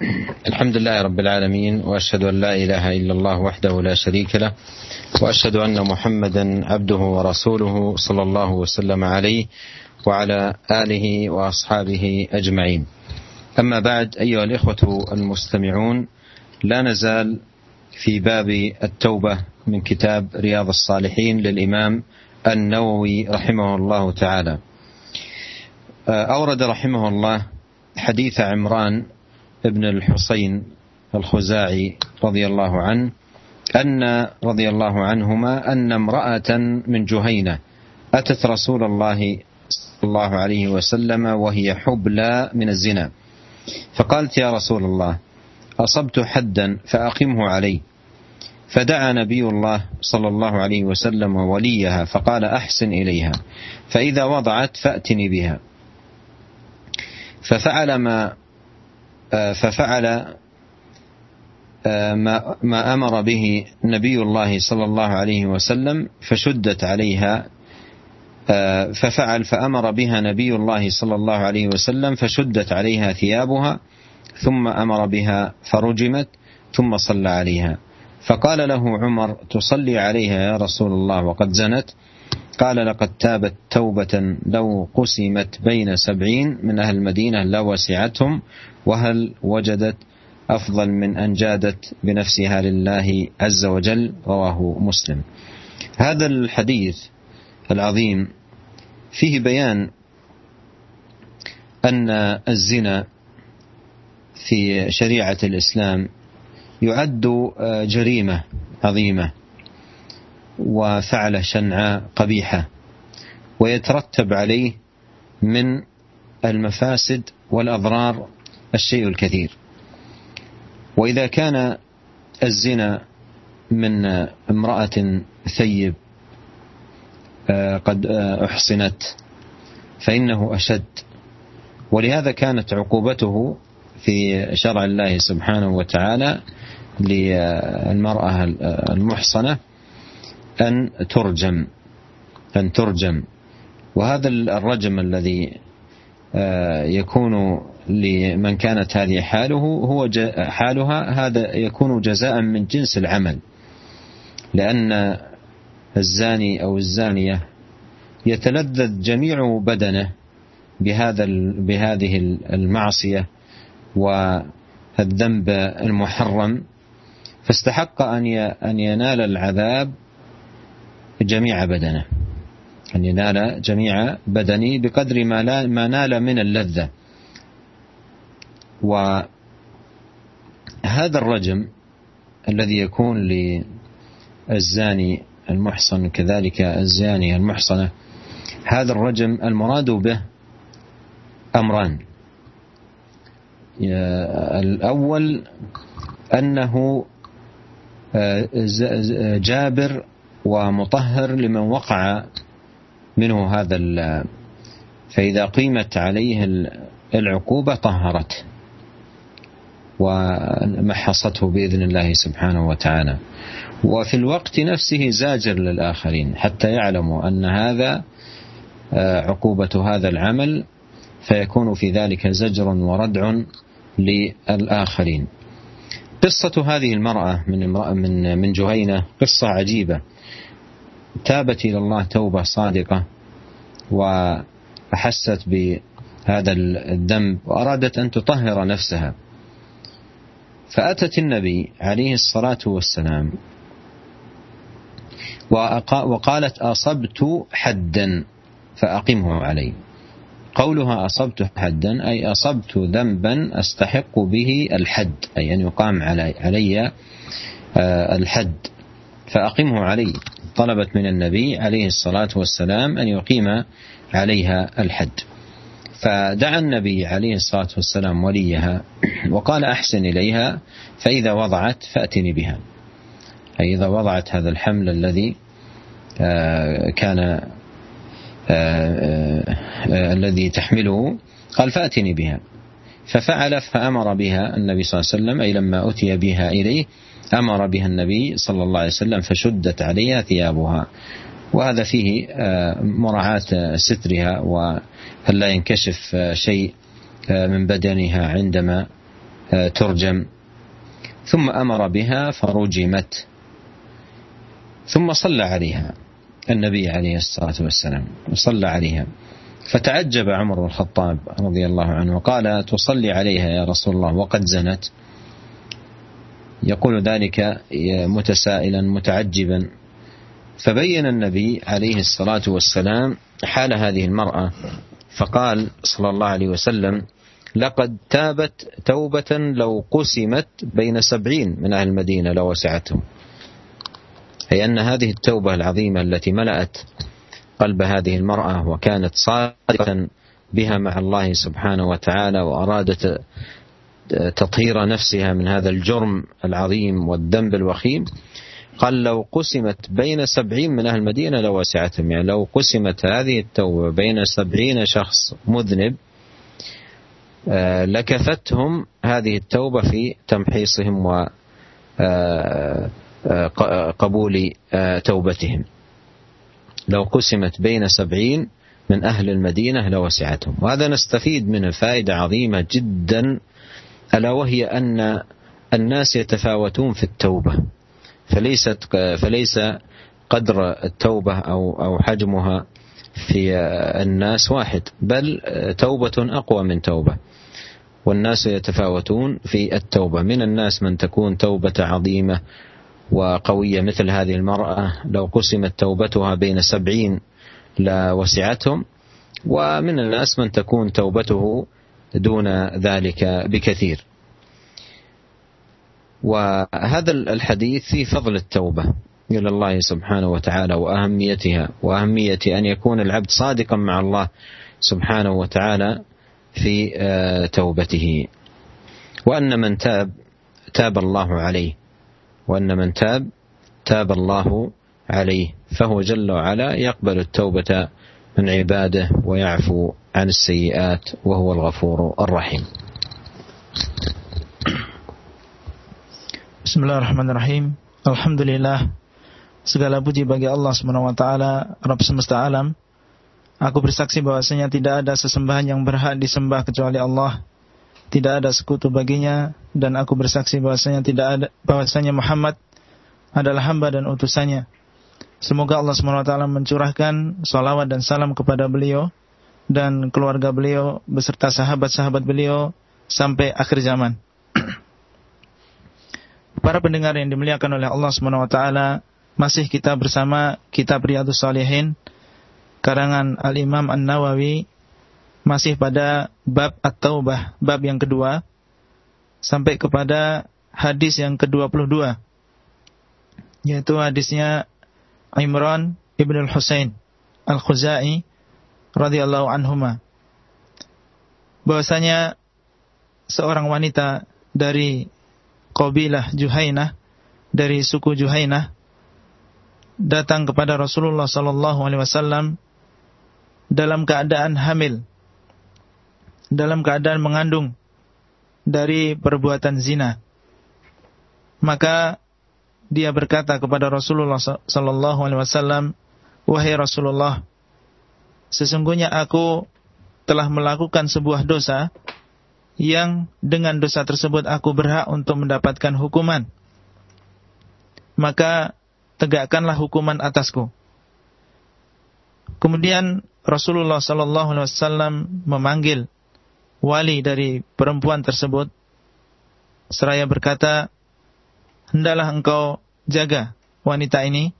الحمد لله رب العالمين وأشهد أن لا إله إلا الله وحده لا شريك له وأشهد أن محمدا عبده ورسوله صلى الله وسلم عليه وعلى آله وأصحابه أجمعين. أما بعد أيها الإخوة المستمعون لا نزال في باب التوبة من كتاب رياض الصالحين للإمام النووي رحمه الله تعالى. أورد رحمه الله حديث عمران بن الحصين الخزاعي رضي الله عنه أن رضي الله عنهما أن امرأة من جهينة أتت رسول الله صلى الله عليه وسلم وهي حبلى من الزنا. فقالت يا رسول الله أصبت حدا فأقمه علي فدعا نبي الله صلى الله عليه وسلم وليها فقال أحسن إليها فإذا وضعت فأتني بها. ففعل ما ففعل ما ما أمر به نبي الله صلى الله عليه وسلم فشدت عليها ففعل فأمر بها نبي الله صلى الله عليه وسلم فشدت عليها ثيابها ثم أمر بها فرجمت ثم صلى عليها. فقال له عمر تصلي عليها يا رسول الله وقد زنت. قال لقد تابت توبة لو قسمت بين سبعين من أهل المدينة لوسعتهم وهل وجدت أفضل من أن جادت بنفسها لله عز وجل؟ رواه مسلم. هذا الحديث العظيم فيه بيان أن الزنا في شريعة الإسلام يعد جريمة عظيمة. وفعل شنعاء قبيحة ويترتب عليه من المفاسد والأضرار الشيء الكثير. وإذا كان الزنا من امرأة ثيب قد أحصنت فإنه أشد. ولهذا كانت عقوبته في شرع الله سبحانه وتعالى للمرأة المحصنة أن ترجم أن ترجم. وهذا الرجم الذي يكون لمن كانت هذه حاله هو حالها هذا يكون جزاء من جنس العمل. لأن الزاني أو الزانية يتلذذ جميع بدنه بهذا بهذه المعصية والذنب المحرم. فاستحق أن أن ينال العذاب جميع بدنه. أن ينال جميع بدنه بقدر ما, ما نال من اللذة. وهذا الرجم الذي يكون للزاني المحصن كذلك الزانية المحصنة هذا الرجم المراد به أمران. الأول أنه جابر ومطهر لمن وقع منه هذا فإذا قيمت عليه العقوبة طهرته ومحصته بإذن الله سبحانه وتعالى. وفي الوقت نفسه زاجر للآخرين حتى يعلموا أن هذا عقوبة هذا العمل فيكون في ذلك زجر وردع للآخرين. قصة هذه المرأة من من من جهينة قصة عجيبة. تابت إلى الله توبة صادقة وأحست بهذا الذنب وأرادت أن تطهر نفسها. فأتت النبي عليه الصلاة والسلام وقالت أصبت حدا فأقمه علي. قولها أصبت حدا أي أصبت ذنبا أستحق به الحد أي أن يقام علي, علي الحد فأقمه علي. طلبت من النبي عليه الصلاة والسلام أن يقيم عليها الحد. فدعا النبي عليه الصلاة والسلام وليها وقال أحسن إليها فإذا وضعت فأتني بها. أي إذا وضعت هذا الحمل الذي كان الذي تحمله قال فأتني بها. ففعل فأمر بها النبي صلى الله عليه وسلم أي لما أتي بها إليه أمر بها النبي صلى الله عليه وسلم فشدت عليها ثيابها. وهذا فيه مراعاة سترها وأن لا ينكشف شيء من بدنها عندما ترجم. ثم أمر بها فرجمت. ثم صلى عليها النبي عليه الصلاة والسلام. وصلى عليها. فتعجب عمر بن الخطاب رضي الله عنه وقال تصلي عليها يا رسول الله. وقد زنت. يقول ذلك متسائلا متعجبا. فبين النبي عليه الصلاة والسلام حال هذه المرأة فقال صلى الله عليه وسلم لقد تابت توبة لو قسمت بين سبعين من أهل المدينة لوسعتهم أي أن هذه التوبة العظيمة التي ملأت قلب هذه المرأة وكانت صادقة بها مع الله سبحانه وتعالى وأرادت تطهير نفسها من هذا الجرم العظيم والذنب الوخيم. قال لو قسمت بين سبعين من أهل المدينة لوسعتهم يعني لو قسمت هذه التوبة بين سبعين شخص مذنب آه، لكفتهم هذه التوبة في تمحيصهم و آه، آه، قبول توبتهم. لو قسمت بين سبعين من أهل المدينة لوسعتهم وهذا نستفيد منه فائدة عظيمة جدا ألا وهي أن الناس يتفاوتون في التوبة فليست فليس قدر التوبة أو أو حجمها في الناس واحد بل توبة أقوى من توبة والناس يتفاوتون في التوبة. من الناس من تكون توبة عظيمة وقوية مثل هذه المرأة لو قسمت توبتها بين سبعين لوسعتهم ومن الناس من تكون توبته دون ذلك بكثير. وهذا الحديث في فضل التوبة إلى الله سبحانه وتعالى وأهميتها وأهمية أن يكون العبد صادقا مع الله سبحانه وتعالى في آه، توبته. وأن من تاب تاب الله عليه. وأن من تاب تاب الله عليه. فهو جل وعلا يقبل التوبة من عباده ويعفو عن السيئات وهو الغفور الرحيم Bismillahirrahmanirrahim. Alhamdulillah. Segala puji bagi Allah Subhanahu wa taala, Rabb semesta alam. Aku bersaksi bahwasanya tidak ada sesembahan yang berhak disembah kecuali Allah. Tidak ada sekutu baginya dan aku bersaksi bahwasanya tidak ada bahwasanya Muhammad adalah hamba dan utusannya. Semoga Allah Subhanahu wa taala mencurahkan salawat dan salam kepada beliau dan keluarga beliau beserta sahabat-sahabat beliau sampai akhir zaman. Para pendengar yang dimuliakan oleh Allah Subhanahu wa taala, masih kita bersama kitab Riyadhus Shalihin karangan Al-Imam An-Nawawi masih pada bab At-Taubah, bab yang kedua sampai kepada hadis yang ke-22 yaitu hadisnya Imran Ibn Al-Husain Al-Khuzai radhiyallahu anhuma. Bahwasanya seorang wanita dari kabilah Juhainah dari suku Juhainah datang kepada Rasulullah sallallahu alaihi wasallam dalam keadaan hamil dalam keadaan mengandung dari perbuatan zina. Maka dia berkata kepada Rasulullah sallallahu alaihi wasallam wahai Rasulullah sesungguhnya aku telah melakukan sebuah dosa yang dengan dosa tersebut aku berhak untuk mendapatkan hukuman. Maka tegakkanlah hukuman atasku. Kemudian Rasulullah sallallahu alaihi wasallam memanggil wali dari perempuan tersebut seraya berkata, "Hendaklah engkau jaga wanita ini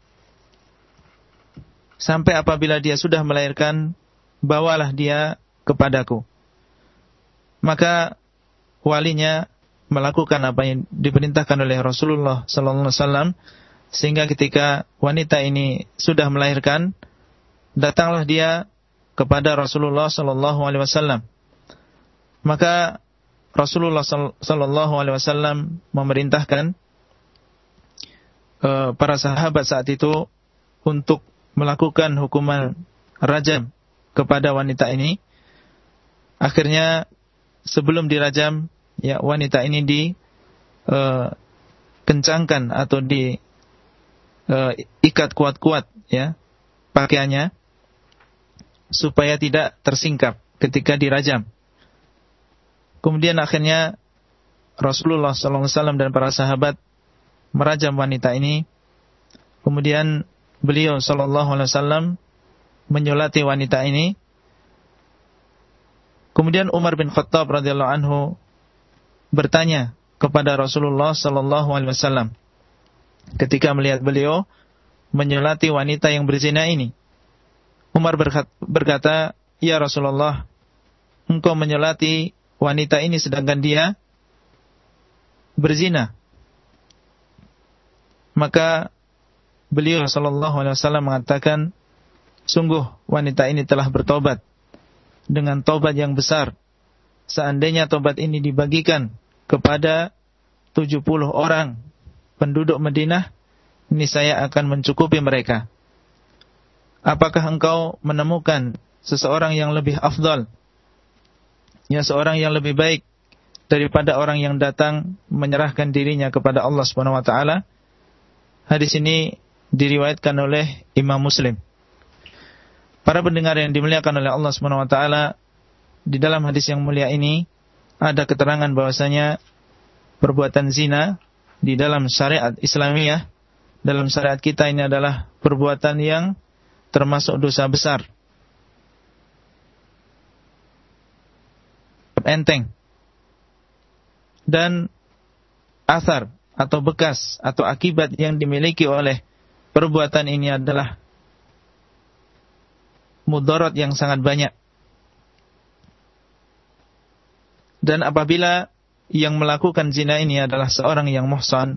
sampai apabila dia sudah melahirkan, bawalah dia kepadaku." maka walinya melakukan apa yang diperintahkan oleh Rasulullah sallallahu alaihi wasallam sehingga ketika wanita ini sudah melahirkan datanglah dia kepada Rasulullah sallallahu alaihi wasallam maka Rasulullah sallallahu alaihi wasallam memerintahkan uh, para sahabat saat itu untuk melakukan hukuman rajam kepada wanita ini akhirnya sebelum dirajam ya wanita ini di uh, kencangkan atau di uh, ikat kuat-kuat ya pakaiannya supaya tidak tersingkap ketika dirajam. Kemudian akhirnya Rasulullah SAW dan para sahabat merajam wanita ini. Kemudian beliau SAW menyolati wanita ini. Kemudian Umar bin Khattab radhiyallahu anhu bertanya kepada Rasulullah SAW ketika melihat beliau menyolati wanita yang berzina ini. Umar berkata, "Ya Rasulullah, engkau menyolati wanita ini sedangkan dia berzina." Maka beliau sallallahu alaihi wasallam mengatakan, "Sungguh wanita ini telah bertobat dengan tobat yang besar. Seandainya tobat ini dibagikan kepada 70 orang penduduk Madinah, saya akan mencukupi mereka." Apakah engkau menemukan seseorang yang lebih afdal? Ya seorang yang lebih baik daripada orang yang datang menyerahkan dirinya kepada Allah Subhanahu wa taala. Hadis ini diriwayatkan oleh Imam Muslim. Para pendengar yang dimuliakan oleh Allah Subhanahu wa taala, di dalam hadis yang mulia ini ada keterangan bahwasanya perbuatan zina di dalam syariat Islamiyah dalam syariat kita ini adalah perbuatan yang termasuk dosa besar. Enteng. Dan asar atau bekas atau akibat yang dimiliki oleh perbuatan ini adalah mudarat yang sangat banyak. Dan apabila yang melakukan zina ini adalah seorang yang muhsan,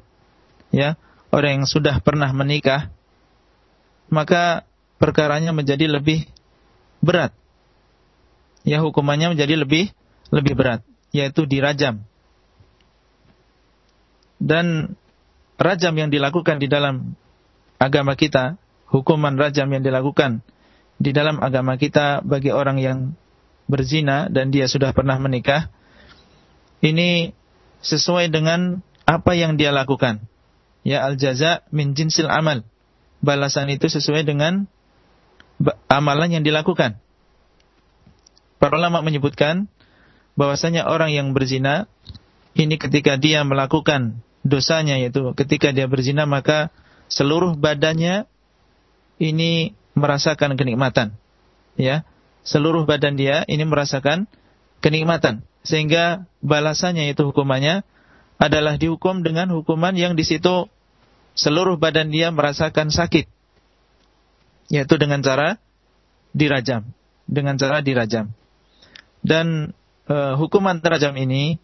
ya, orang yang sudah pernah menikah, maka perkaranya menjadi lebih berat. Ya hukumannya menjadi lebih lebih berat, yaitu dirajam. Dan rajam yang dilakukan di dalam agama kita, hukuman rajam yang dilakukan di dalam agama kita bagi orang yang berzina dan dia sudah pernah menikah, ini sesuai dengan apa yang dia lakukan. Ya al-jaza min jinsil amal. Balasan itu sesuai dengan amalan yang dilakukan. Para ulama menyebutkan bahwasanya orang yang berzina ini ketika dia melakukan dosanya yaitu ketika dia berzina maka seluruh badannya ini merasakan kenikmatan. Ya, seluruh badan dia ini merasakan kenikmatan sehingga balasannya itu hukumannya adalah dihukum dengan hukuman yang di situ seluruh badan dia merasakan sakit yaitu dengan cara dirajam, dengan cara dirajam. Dan e, hukuman terajam ini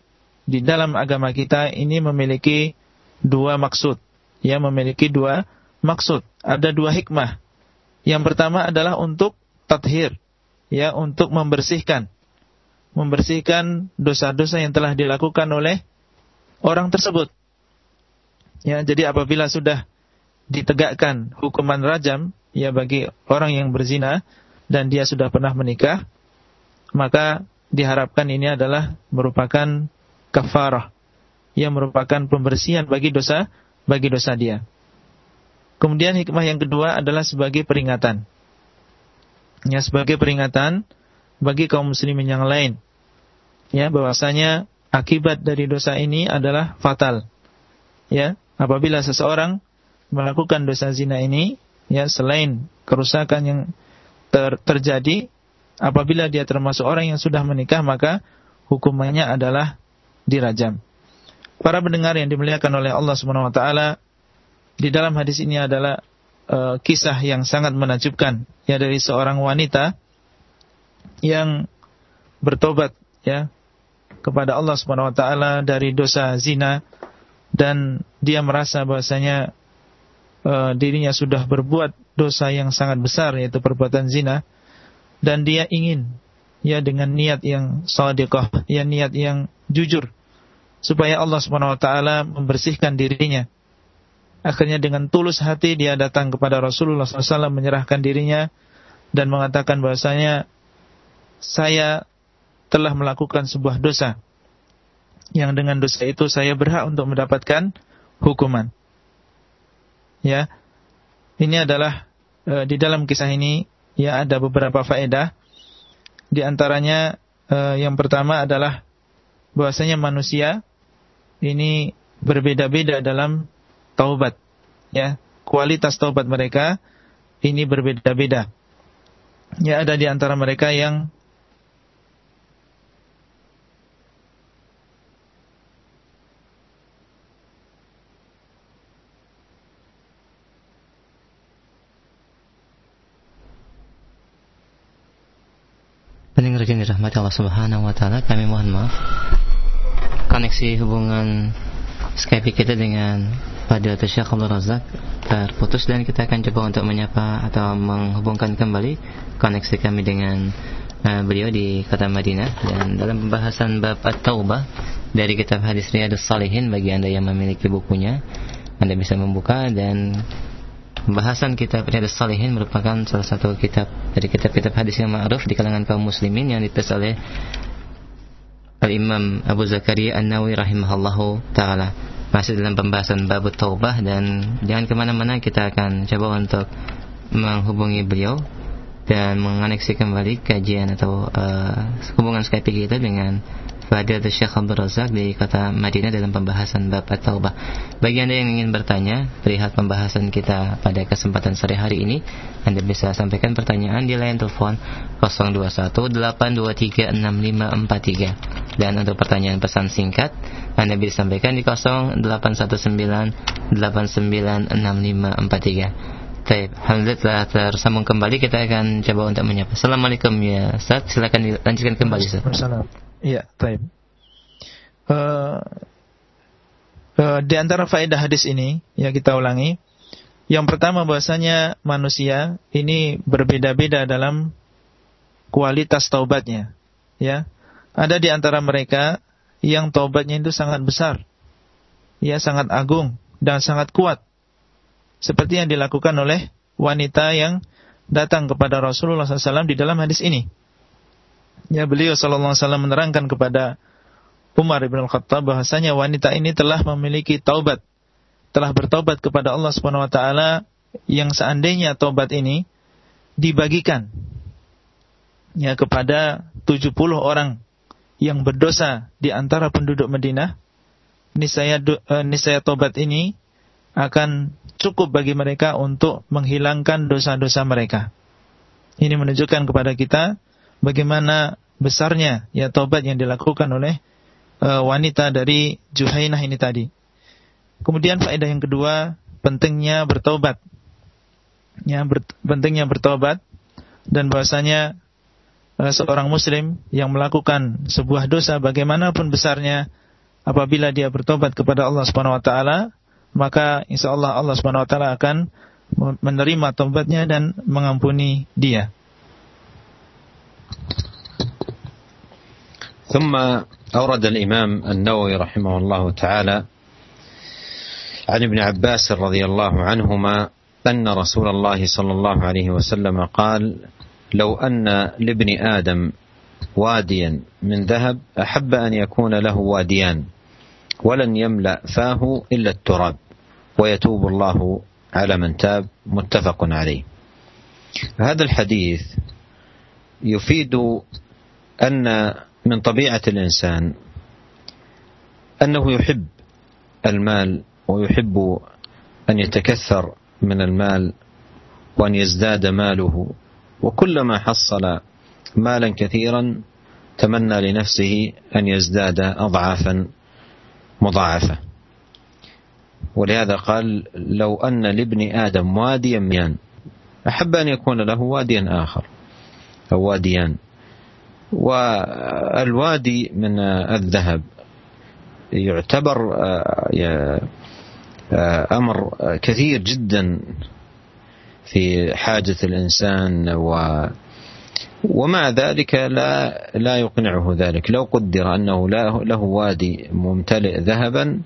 di dalam agama kita ini memiliki dua maksud, ya memiliki dua maksud, ada dua hikmah. Yang pertama adalah untuk tathir, ya untuk membersihkan, membersihkan dosa-dosa yang telah dilakukan oleh orang tersebut. Ya, jadi apabila sudah ditegakkan hukuman rajam, ya bagi orang yang berzina dan dia sudah pernah menikah, maka diharapkan ini adalah merupakan kafarah yang merupakan pembersihan bagi dosa bagi dosa dia. Kemudian hikmah yang kedua adalah sebagai peringatan. Ya, sebagai peringatan bagi kaum muslimin yang lain. Ya, bahwasanya akibat dari dosa ini adalah fatal. Ya, apabila seseorang melakukan dosa zina ini, ya selain kerusakan yang ter terjadi apabila dia termasuk orang yang sudah menikah maka hukumannya adalah dirajam. Para pendengar yang dimuliakan oleh Allah Subhanahu wa taala, di dalam hadis ini adalah uh, kisah yang sangat menakjubkan. Ya dari seorang wanita yang bertobat ya kepada Allah Subhanahu wa taala dari dosa zina dan dia merasa bahwasanya uh, dirinya sudah berbuat dosa yang sangat besar yaitu perbuatan zina. Dan dia ingin ya dengan niat yang shadiqah, ya niat yang jujur supaya Allah Subhanahu wa taala membersihkan dirinya. Akhirnya dengan tulus hati dia datang kepada Rasulullah SAW menyerahkan dirinya dan mengatakan bahasanya saya telah melakukan sebuah dosa yang dengan dosa itu saya berhak untuk mendapatkan hukuman. Ya. Ini adalah e, di dalam kisah ini ya ada beberapa faedah. Di antaranya e, yang pertama adalah bahwasanya manusia ini berbeda-beda dalam taubat ya kualitas taubat mereka ini berbeda-beda ya ada di antara mereka yang Pendengar yang dirahmati Allah Subhanahu wa taala, kami mohon maaf. Koneksi hubungan Skype kita dengan pada Syekh Abdul Razak. Terputus dan kita akan coba untuk menyapa atau menghubungkan kembali koneksi kami dengan uh, beliau di kota Madinah. Dan dalam pembahasan bab At-Taubah dari kitab hadis Riyadus Salihin bagi Anda yang memiliki bukunya Anda bisa membuka. Dan Pembahasan kitab Riyadus Salihin merupakan salah satu kitab dari kitab-kitab hadis yang ma'ruf di kalangan kaum muslimin yang ditulis oleh Al-Imam Abu Zakaria An-Nawi rahimahallahu taala. Masih dalam pembahasan bab taubah dan jangan ke mana-mana kita akan coba untuk menghubungi beliau dan menganeksi kembali kajian atau uh, hubungan Skype kita dengan Fadilatul Syekh Abdul Razak di kota Madinah dalam pembahasan bab At-Taubah. Bagi Anda yang ingin bertanya perihal pembahasan kita pada kesempatan sore hari ini, Anda bisa sampaikan pertanyaan di line telepon 0218236543. Dan untuk pertanyaan pesan singkat, Anda bisa sampaikan di 0819896543. Baik, Alhamdulillah tersambung kembali Kita akan coba untuk menyapa Assalamualaikum ya Ustaz Silakan dilanjutkan kembali Assalamualaikum Iya, baik. Uh, uh, di antara faedah hadis ini yang kita ulangi, yang pertama bahasanya manusia ini berbeda-beda dalam kualitas taubatnya. Ya, ada di antara mereka yang taubatnya itu sangat besar, ya sangat agung dan sangat kuat, seperti yang dilakukan oleh wanita yang datang kepada Rasulullah SAW di dalam hadis ini. Ya beliau sallallahu alaihi wasallam menerangkan kepada Umar bin Al-Khattab bahasanya wanita ini telah memiliki taubat, telah bertobat kepada Allah Subhanahu wa taala yang seandainya taubat ini dibagikan ya kepada 70 orang yang berdosa di antara penduduk Madinah, niscaya uh, niscaya tobat ini akan cukup bagi mereka untuk menghilangkan dosa-dosa mereka. Ini menunjukkan kepada kita bagaimana besarnya ya taubat yang dilakukan oleh uh, wanita dari Juhainah ini tadi. Kemudian faedah yang kedua, pentingnya bertobat. Ya, ber, pentingnya bertobat dan bahasanya uh, seorang muslim yang melakukan sebuah dosa bagaimanapun besarnya apabila dia bertobat kepada Allah Subhanahu wa taala, maka insyaallah Allah Subhanahu wa taala akan menerima taubatnya dan mengampuni dia. ثم أورد الإمام النووي رحمه الله تعالى عن ابن عباس رضي الله عنهما أن رسول الله صلى الله عليه وسلم قال لو أن لابن آدم واديا من ذهب أحب أن يكون له واديان ولن يملأ فاه إلا التراب ويتوب الله على من تاب. متفق عليه. هذا الحديث يفيد أن من طبيعة الإنسان أنه يحب المال ويحب أن يتكثر من المال وأن يزداد ماله وكلما حصل مالا كثيرا تمنى لنفسه أن يزداد أضعافا مضاعفة. ولهذا قال لو أن لابن آدم واديا ميان أحب أن يكون له واديا آخر. أو واديان والوادي من الذهب يعتبر آه، آه، أمر كثير جدا في حاجة الإنسان و ومع ذلك لا لا يقنعه ذلك. لو قدر أنه له وادي ممتلئ ذهبا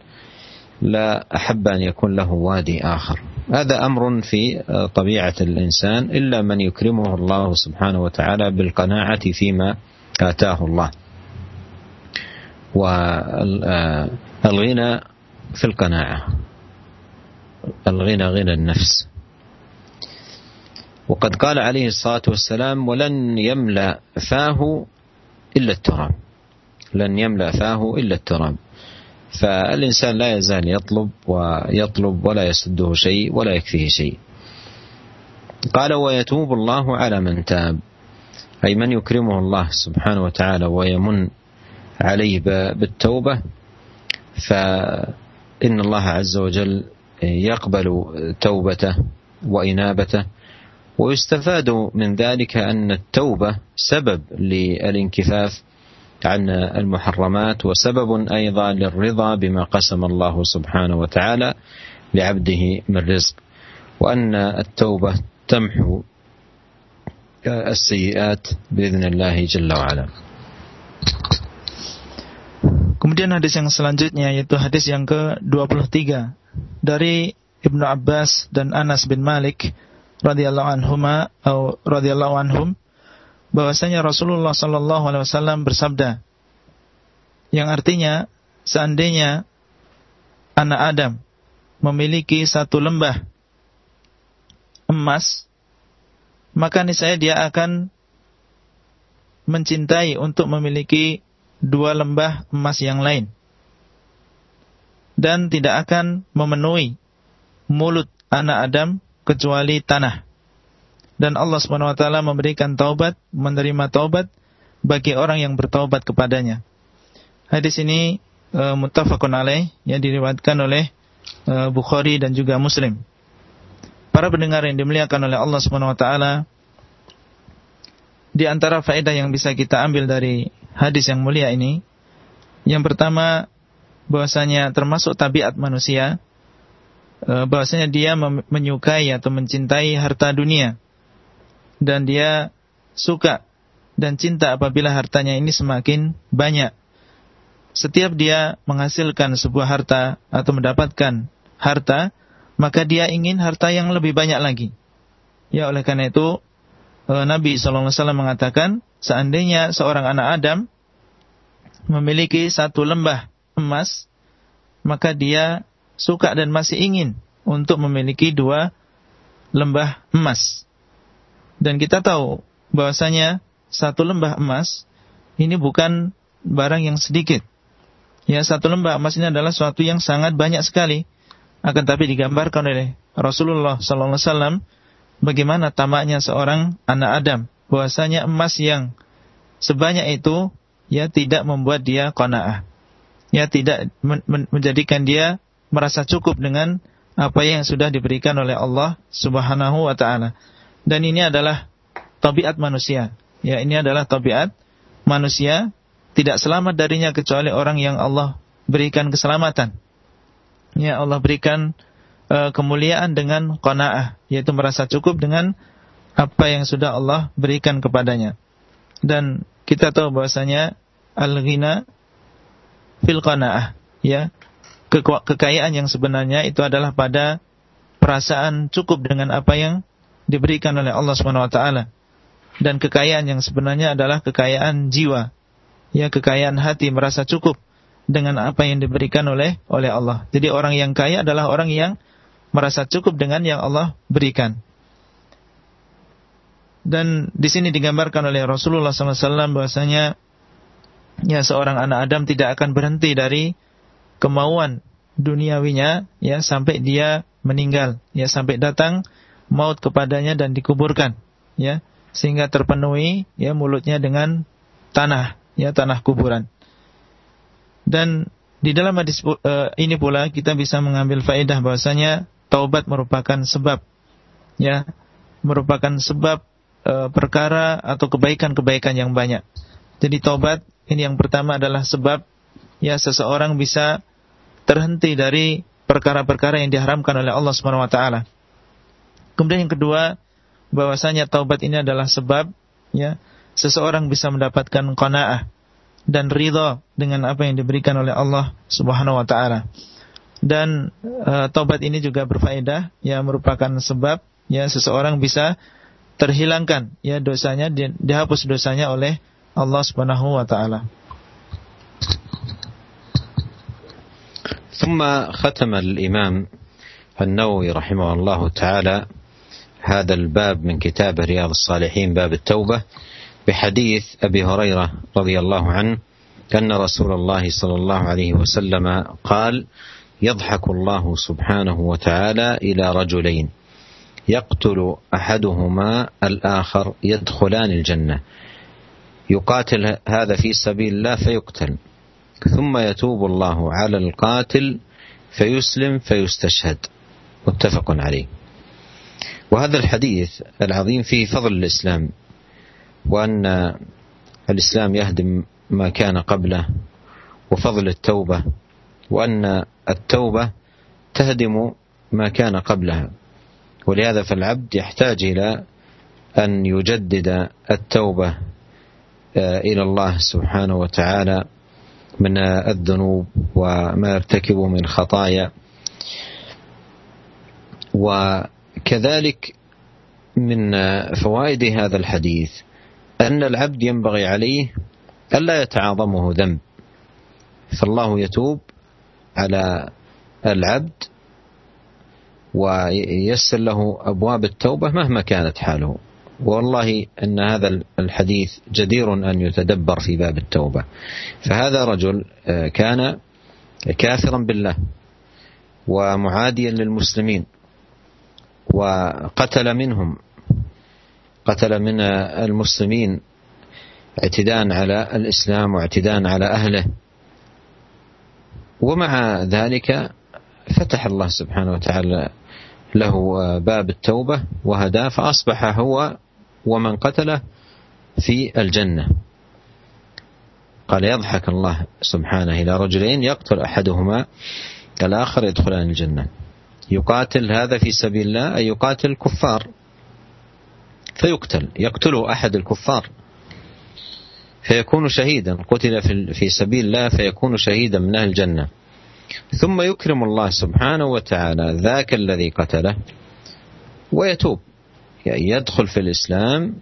لا أحب أن يكون له وادي آخر. هذا أمر في طبيعة الإنسان إلا من يكرمه الله سبحانه وتعالى بالقناعة فيما آتاه الله. والغنى في القناعة. الغنى غنى النفس. وقد قال عليه الصلاة والسلام ولن يملأ فاه إلا التراب. لن يملأ فاه إلا التراب. فالإنسان لا يزال يطلب ويطلب ولا يسده شيء ولا يكفيه شيء. قال ويتوب الله على من تاب. أي من يكرمه الله سبحانه وتعالى ويمن عليه بالتوبة فإن الله عز وجل يقبل توبته وإنابته ويستفاد من ذلك أن التوبة سبب للانكفاف عن المحرمات وسبب أيضا للرضا بما قسم الله سبحانه وتعالى لعبده من رزق وأن التوبة تمحو السيئات بإذن الله جل وعلا Kemudian hadis yang selanjutnya yaitu hadis yang ke-23 dari Ibnu Abbas dan Anas bin Malik radhiyallahu anhuma atau radhiyallahu anhum bahwasanya Rasulullah sallallahu alaihi wasallam bersabda yang artinya seandainya anak Adam memiliki satu lembah emas maka niscaya dia akan mencintai untuk memiliki dua lembah emas yang lain dan tidak akan memenuhi mulut anak Adam kecuali tanah. Dan Allah SWT memberikan taubat, menerima taubat bagi orang yang bertaubat kepadanya. Hadis ini e, muttafaqun alaih yang diriwayatkan oleh e, Bukhari dan juga Muslim. Para pendengar yang dimuliakan oleh Allah SWT, di antara faedah yang bisa kita ambil dari hadis yang mulia ini, yang pertama bahwasanya termasuk tabiat manusia e, bahwasanya dia menyukai atau mencintai harta dunia dan dia suka dan cinta apabila hartanya ini semakin banyak. Setiap dia menghasilkan sebuah harta atau mendapatkan harta, maka dia ingin harta yang lebih banyak lagi. Ya oleh karena itu e, Nabi SAW mengatakan seandainya seorang anak Adam memiliki satu lembah emas, maka dia suka dan masih ingin untuk memiliki dua lembah emas. Dan kita tahu bahwasanya satu lembah emas ini bukan barang yang sedikit. Ya, satu lembah emas ini adalah suatu yang sangat banyak sekali. Akan tapi digambarkan oleh Rasulullah wasallam bagaimana tamaknya seorang anak Adam bahwasanya emas yang sebanyak itu ya tidak membuat dia qanaah ya tidak men menjadikan dia merasa cukup dengan apa yang sudah diberikan oleh Allah Subhanahu wa taala. Dan ini adalah tabiat manusia. Ya, ini adalah tabiat manusia tidak selamat darinya kecuali orang yang Allah berikan keselamatan. Ya, Allah berikan uh, kemuliaan dengan qanaah, yaitu merasa cukup dengan apa yang sudah Allah berikan kepadanya. Dan kita tahu bahwasanya al-ghina fil qanaah ya Ke kekayaan yang sebenarnya itu adalah pada perasaan cukup dengan apa yang diberikan oleh Allah Subhanahu wa taala. Dan kekayaan yang sebenarnya adalah kekayaan jiwa. Ya kekayaan hati merasa cukup dengan apa yang diberikan oleh oleh Allah. Jadi orang yang kaya adalah orang yang merasa cukup dengan yang Allah berikan. Dan di sini digambarkan oleh Rasulullah SAW bahwasanya ya seorang anak Adam tidak akan berhenti dari kemauan duniawinya ya sampai dia meninggal ya sampai datang maut kepadanya dan dikuburkan ya sehingga terpenuhi ya mulutnya dengan tanah ya tanah kuburan dan di dalam hadis uh, ini pula kita bisa mengambil faedah bahwasanya taubat merupakan sebab ya merupakan sebab uh, perkara atau kebaikan-kebaikan yang banyak jadi taubat ini yang pertama adalah sebab ya seseorang bisa terhenti dari perkara-perkara yang diharamkan oleh Allah Subhanahu wa taala. Kemudian yang kedua, bahwasanya taubat ini adalah sebab ya seseorang bisa mendapatkan qanaah dan ridha dengan apa yang diberikan oleh Allah Subhanahu wa taala. Dan e, taubat ini juga berfaedah ya merupakan sebab ya seseorang bisa terhilangkan ya dosanya di, dihapus dosanya oleh Allah Subhanahu wa taala. ثم ختم الإمام النووي رحمه الله تعالى هذا الباب من كتاب رياض الصالحين باب التوبة بحديث أبي هريرة رضي الله عنه أن رسول الله صلى الله عليه وسلم قال يضحك الله سبحانه وتعالى إلى رجلين يقتل أحدهما الآخر يدخلان الجنة. يقاتل هذا في سبيل الله فيقتل ثم يتوب الله على القاتل فيسلم فيستشهد. متفق عليه. وهذا الحديث العظيم فيه فضل الإسلام وأن الإسلام يهدم ما كان قبله وفضل التوبة وأن التوبة تهدم ما كان قبلها. ولهذا فالعبد يحتاج إلى أن يجدد التوبة إلى الله سبحانه وتعالى من الذنوب وما يرتكبه من خطايا. وكذلك من فوائد هذا الحديث أن العبد ينبغي عليه ألا يتعاظمه ذنب فالله يتوب على العبد وييسر له أبواب التوبة مهما كانت حاله. والله أن هذا الحديث جدير أن يتدبر في باب التوبة. فهذا رجل كان كافرا بالله ومعاديا للمسلمين. وقتل منهم قتل من المسلمين اعتداء على الإسلام واعتداء على أهله. ومع ذلك فتح الله سبحانه وتعالى له باب التوبة وهداه فأصبح هو ومن قتله في الجنة. قال يضحك الله سبحانه إلى رجلين يقتل أحدهما الآخر يدخلان الجنة. يقاتل هذا في سبيل الله أي يقاتل الكفار. فيقتل يقتله أحد الكفار. فيكون شهيدا قتل في سبيل الله فيكون شهيدا من أهل الجنة. ثم يكرم الله سبحانه وتعالى ذاك الذي قتله ويتوب. يعني يدخل في الإسلام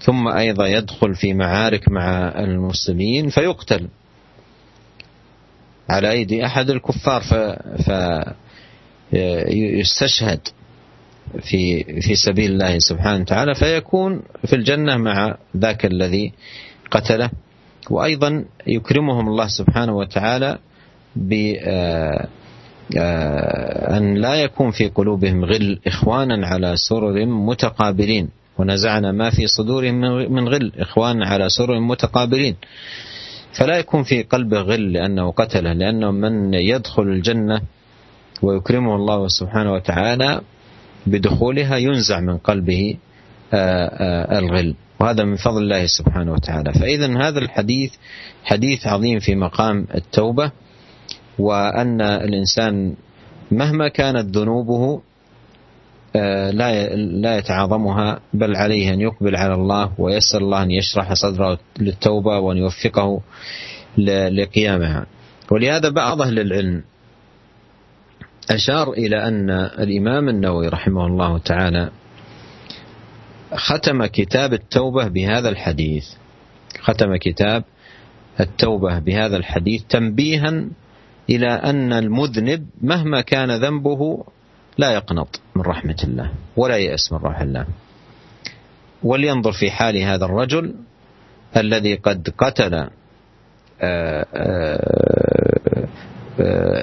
ثم أيضا يدخل في معارك مع المسلمين فيقتل على أيدي أحد الكفار. فيستشهد في في سبيل الله سبحانه وتعالى فيكون في الجنة مع ذاك الذي قتله. وأيضا يكرمهم الله سبحانه وتعالى بأن لا يكون في قلوبهم غل إخوانا على سرر متقابلين. ونزعنا ما في صدورهم من غل إخوانا على سرر متقابلين. فلا يكون في قلبه غل لأنه قتله لأنه من يدخل الجنة ويكرمه الله سبحانه وتعالى بدخولها ينزع من قلبه الغل. وهذا من فضل الله سبحانه وتعالى. فإذا هذا الحديث حديث عظيم في مقام التوبة وأن الإنسان مهما كانت ذنوبه لا لا يتعاظمها بل عليه أن يقبل على الله ويسأل الله أن يشرح صدره للتوبة وأن يوفقه لقيامها. ولهذا بعض أهل العلم أشار إلى أن الإمام النووي رحمه الله تعالى ختم كتاب التوبة بهذا الحديث. ختم كتاب التوبة بهذا الحديث تنبيها إلى أن المذنب مهما كان ذنبه لا يقنط من رحمة الله ولا يأس من روح الله. ولينظر في حال هذا الرجل الذي قد قتل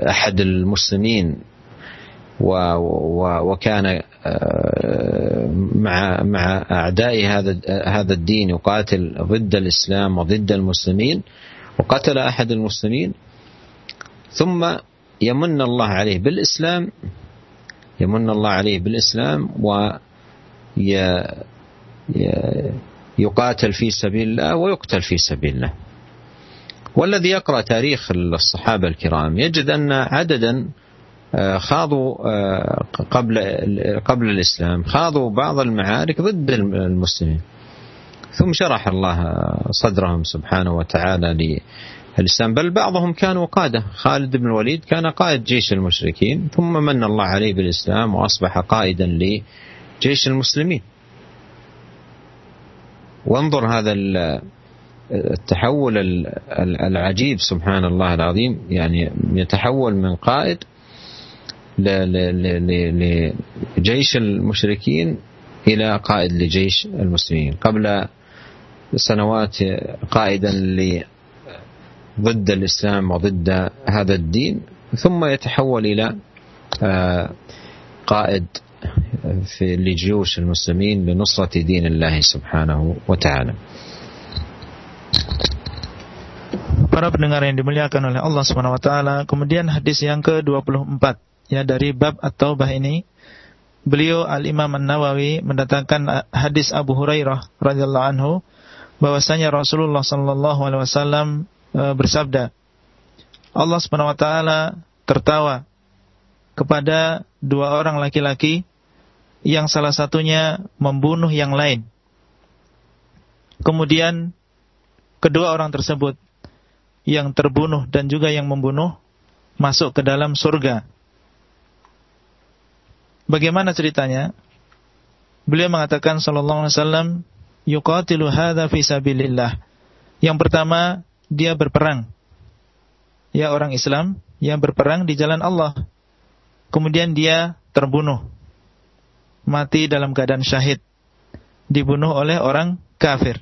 أحد المسلمين وكان مع مع أعداء هذا هذا الدين يقاتل ضد الإسلام وضد المسلمين وقتل أحد المسلمين ثم يمن الله عليه بالإسلام يمن الله عليه بالإسلام و يقاتل في سبيل الله ويقتل في سبيل الله. والذي يقرأ تاريخ الصحابة الكرام يجد أن عددا خاضوا قبل قبل الإسلام خاضوا بعض المعارك ضد المسلمين. ثم شرح الله صدرهم سبحانه وتعالى للإسلام. بل بعضهم كانوا قاده خالد بن الوليد كان قائد جيش المشركين ثم من الله عليه بالإسلام وأصبح قائدا لجيش المسلمين. وانظر هذا التحول العجيب سبحان الله العظيم. يعني يتحول من قائد لجيش المشركين إلى قائد لجيش المسلمين. قبل سنوات قائدا ضد الإسلام وضد هذا الدين ثم يتحول إلى قائد في لجيوش المسلمين لنصرة دين الله سبحانه وتعالى. Para pendengar yang dimuliakan oleh Allah Subhanahu wa taala, kemudian hadis yang ke-24 ya dari bab atau bah ini beliau Al-Imam An-Nawawi mendatangkan hadis Abu Hurairah radhiyallahu anhu bahwasanya Rasulullah sallallahu alaihi wasallam e, bersabda Allah Subhanahu wa taala tertawa kepada dua orang laki-laki yang salah satunya membunuh yang lain. Kemudian kedua orang tersebut yang terbunuh dan juga yang membunuh masuk ke dalam surga. Bagaimana ceritanya? Beliau mengatakan sallallahu alaihi wasallam yuqatilu hadza fi sabilillah. Yang pertama, dia berperang. Ya orang Islam yang berperang di jalan Allah. Kemudian dia terbunuh. Mati dalam keadaan syahid. Dibunuh oleh orang kafir.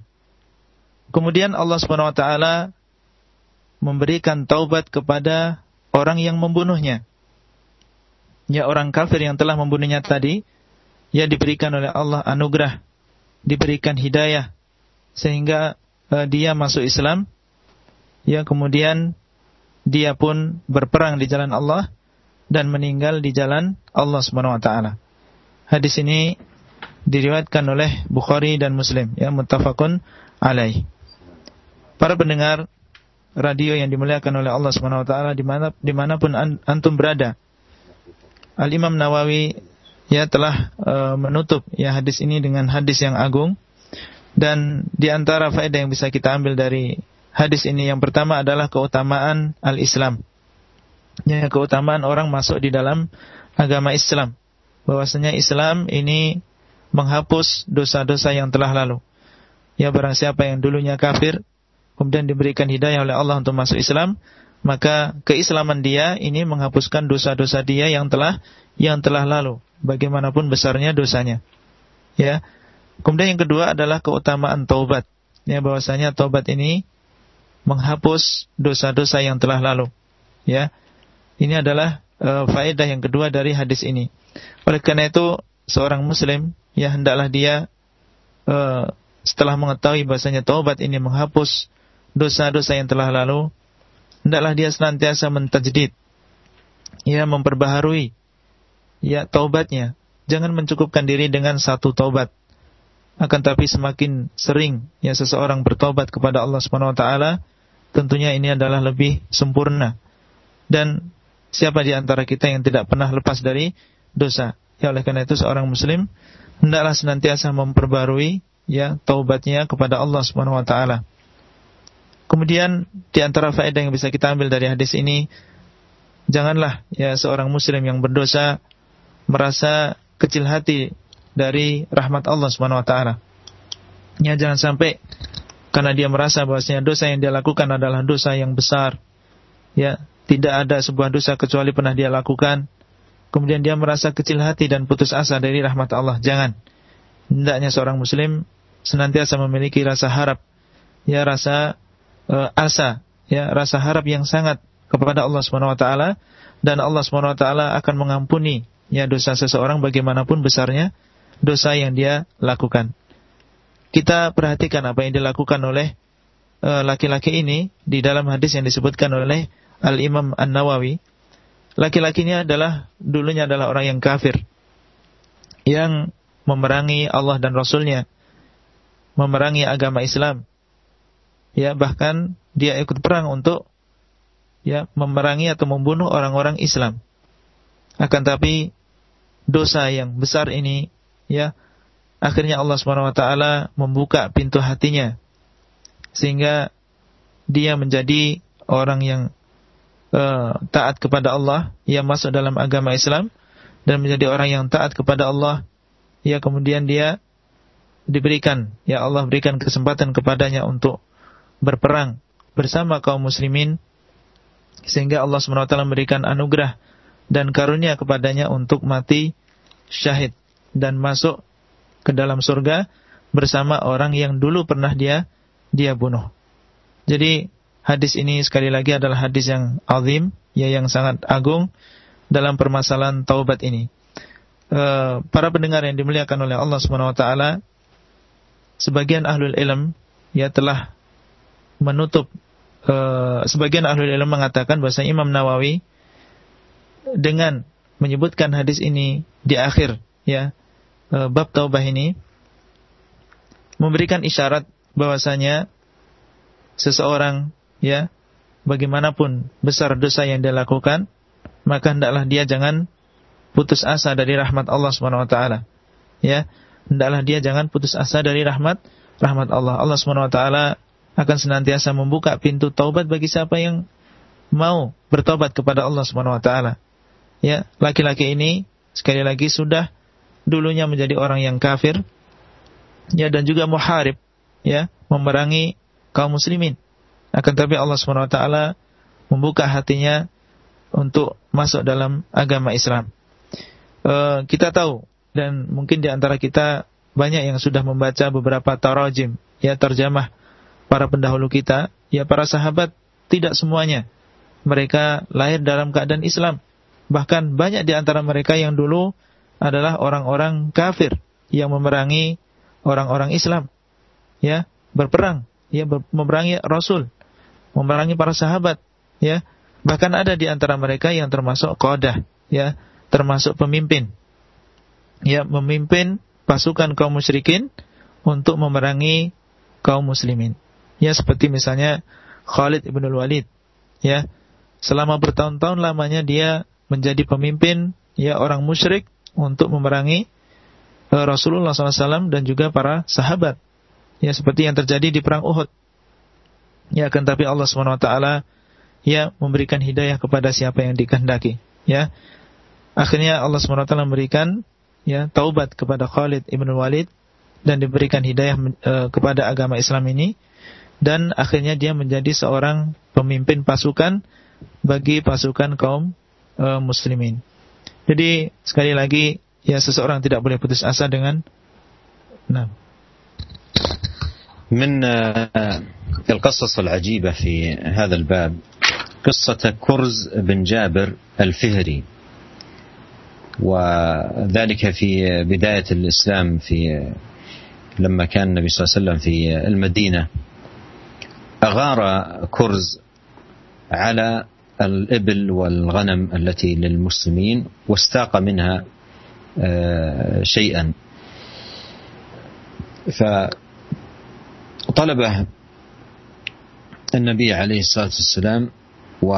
Kemudian Allah Subhanahu memberikan taubat kepada orang yang membunuhnya. Ya orang kafir yang telah membunuhnya tadi, ya diberikan oleh Allah anugerah, diberikan hidayah, sehingga uh, dia masuk Islam, ya kemudian dia pun berperang di jalan Allah dan meninggal di jalan Allah Subhanahu wa taala. Hadis ini diriwayatkan oleh Bukhari dan Muslim ya muttafaqun alaih. Para pendengar radio yang dimuliakan oleh Allah Subhanahu wa taala di mana di mana pun antum berada. Al Imam Nawawi ya telah uh, menutup ya hadis ini dengan hadis yang agung dan di antara faedah yang bisa kita ambil dari hadis ini yang pertama adalah keutamaan al-Islam. Ya, keutamaan orang masuk di dalam agama Islam. Bahwasanya Islam ini menghapus dosa-dosa yang telah lalu. Ya barang siapa yang dulunya kafir kemudian diberikan hidayah oleh Allah untuk masuk Islam, maka keislaman dia ini menghapuskan dosa-dosa dia yang telah yang telah lalu, bagaimanapun besarnya dosanya. Ya. Kemudian yang kedua adalah keutamaan taubat. Ya, bahwasanya taubat ini menghapus dosa-dosa yang telah lalu. Ya. Ini adalah uh, faedah yang kedua dari hadis ini. Oleh karena itu, seorang muslim ya hendaklah dia uh, setelah mengetahui bahasanya taubat ini menghapus dosa-dosa yang telah lalu, hendaklah dia senantiasa mentajdid, ya memperbaharui, ya taubatnya. Jangan mencukupkan diri dengan satu taubat. Akan tapi semakin sering ya seseorang bertobat kepada Allah Subhanahu wa taala, tentunya ini adalah lebih sempurna. Dan siapa di antara kita yang tidak pernah lepas dari dosa? Ya oleh karena itu seorang muslim hendaklah senantiasa memperbarui ya taubatnya kepada Allah Subhanahu wa taala. Kemudian di antara faedah yang bisa kita ambil dari hadis ini, janganlah ya seorang muslim yang berdosa merasa kecil hati dari rahmat Allah Subhanahu wa taala. Ya jangan sampai karena dia merasa bahwasanya dosa yang dia lakukan adalah dosa yang besar. Ya, tidak ada sebuah dosa kecuali pernah dia lakukan. Kemudian dia merasa kecil hati dan putus asa dari rahmat Allah. Jangan. Hendaknya seorang muslim senantiasa memiliki rasa harap, ya rasa uh, asa, ya, rasa harap yang sangat kepada Allah Subhanahu wa taala dan Allah Subhanahu wa taala akan mengampuni ya dosa seseorang bagaimanapun besarnya dosa yang dia lakukan. Kita perhatikan apa yang dilakukan oleh eh, laki-laki uh, ini di dalam hadis yang disebutkan oleh Al-Imam An-Nawawi. Laki-laki ini adalah dulunya adalah orang yang kafir yang memerangi Allah dan Rasulnya, memerangi agama Islam, ya bahkan dia ikut perang untuk ya memerangi atau membunuh orang-orang Islam. Akan tapi dosa yang besar ini ya akhirnya Allah Subhanahu wa taala membuka pintu hatinya sehingga dia menjadi orang yang uh, taat kepada Allah, yang masuk dalam agama Islam dan menjadi orang yang taat kepada Allah, ya kemudian dia diberikan ya Allah berikan kesempatan kepadanya untuk berperang bersama kaum muslimin sehingga Allah SWT memberikan anugerah dan karunia kepadanya untuk mati syahid dan masuk ke dalam surga bersama orang yang dulu pernah dia dia bunuh. Jadi hadis ini sekali lagi adalah hadis yang azim, ya yang sangat agung dalam permasalahan taubat ini. Uh, para pendengar yang dimuliakan oleh Allah Subhanahu wa taala, sebagian ahlul ilm ya telah menutup uh, sebagian ahlul ilm mengatakan bahwa Imam Nawawi dengan menyebutkan hadis ini di akhir ya uh, bab taubah ini memberikan isyarat bahwasanya seseorang ya bagaimanapun besar dosa yang dia lakukan maka hendaklah dia jangan putus asa dari rahmat Allah Subhanahu wa taala ya hendaklah dia jangan putus asa dari rahmat rahmat Allah. Allah Subhanahu wa taala akan senantiasa membuka pintu taubat bagi siapa yang mau bertobat kepada Allah Subhanahu wa taala. Ya, laki-laki ini sekali lagi sudah dulunya menjadi orang yang kafir ya dan juga muharib ya, memerangi kaum muslimin. Akan tapi Allah Subhanahu wa taala membuka hatinya untuk masuk dalam agama Islam. Uh, kita tahu dan mungkin di antara kita banyak yang sudah membaca beberapa tarajim, ya terjemah para pendahulu kita, ya para sahabat tidak semuanya mereka lahir dalam keadaan Islam. Bahkan banyak di antara mereka yang dulu adalah orang-orang kafir yang memerangi orang-orang Islam. Ya, berperang, ya memerangi Rasul, memerangi para sahabat, ya. Bahkan ada di antara mereka yang termasuk qadah, ya, termasuk pemimpin ya memimpin pasukan kaum musyrikin untuk memerangi kaum muslimin. Ya seperti misalnya Khalid ibn Walid. Ya, selama bertahun-tahun lamanya dia menjadi pemimpin ya orang musyrik untuk memerangi uh, Rasulullah SAW dan juga para sahabat. Ya seperti yang terjadi di perang Uhud. Ya akan tapi Allah swt ya memberikan hidayah kepada siapa yang dikehendaki. Ya akhirnya Allah swt memberikan ya taubat kepada Khalid ibn Walid dan diberikan hidayah e, kepada agama Islam ini dan akhirnya dia menjadi seorang pemimpin pasukan bagi pasukan kaum e, muslimin. Jadi sekali lagi ya seseorang tidak boleh putus asa dengan nah من القصص العجيبة في هذا الباب قصة كرز بن جابر الفهري وذلك في بداية الإسلام في لما كان النبي صلى الله عليه وسلم في المدينة أغار كرز على الإبل والغنم التي للمسلمين واستاق منها آه، شيئا. فطلبه النبي عليه الصلاة والسلام و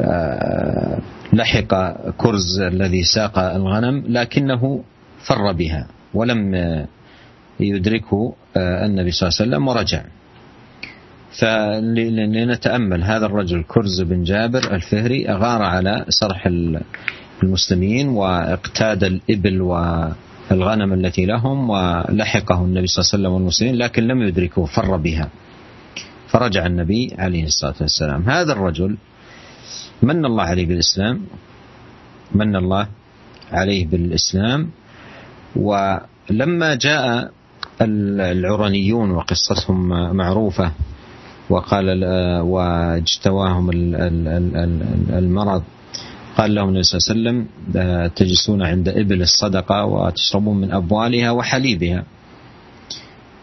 آه، لحق كرز الذي ساق الغنم لكنه فر بها ولم يدركه النبي صلى الله عليه وسلم ورجع. فلنتأمل. هذا الرجل كرز بن جابر الفهري أغار على سرح المسلمين واقتاد الإبل والغنم التي لهم ولحقه النبي صلى الله عليه وسلم والمسلمين لكن لم يدركه فر بها. فرجع النبي عليه الصلاة والسلام. هذا الرجل من الله عليه بالإسلام؟ من الله عليه بالإسلام؟ ولما جاء العرنيون وقصتهم معروفة وقال واجتواهم المرض. قال لهم النبي صلى الله عليه وسلم تجلسون عند إبل الصدقة وتشربون من أبوالها وحليبها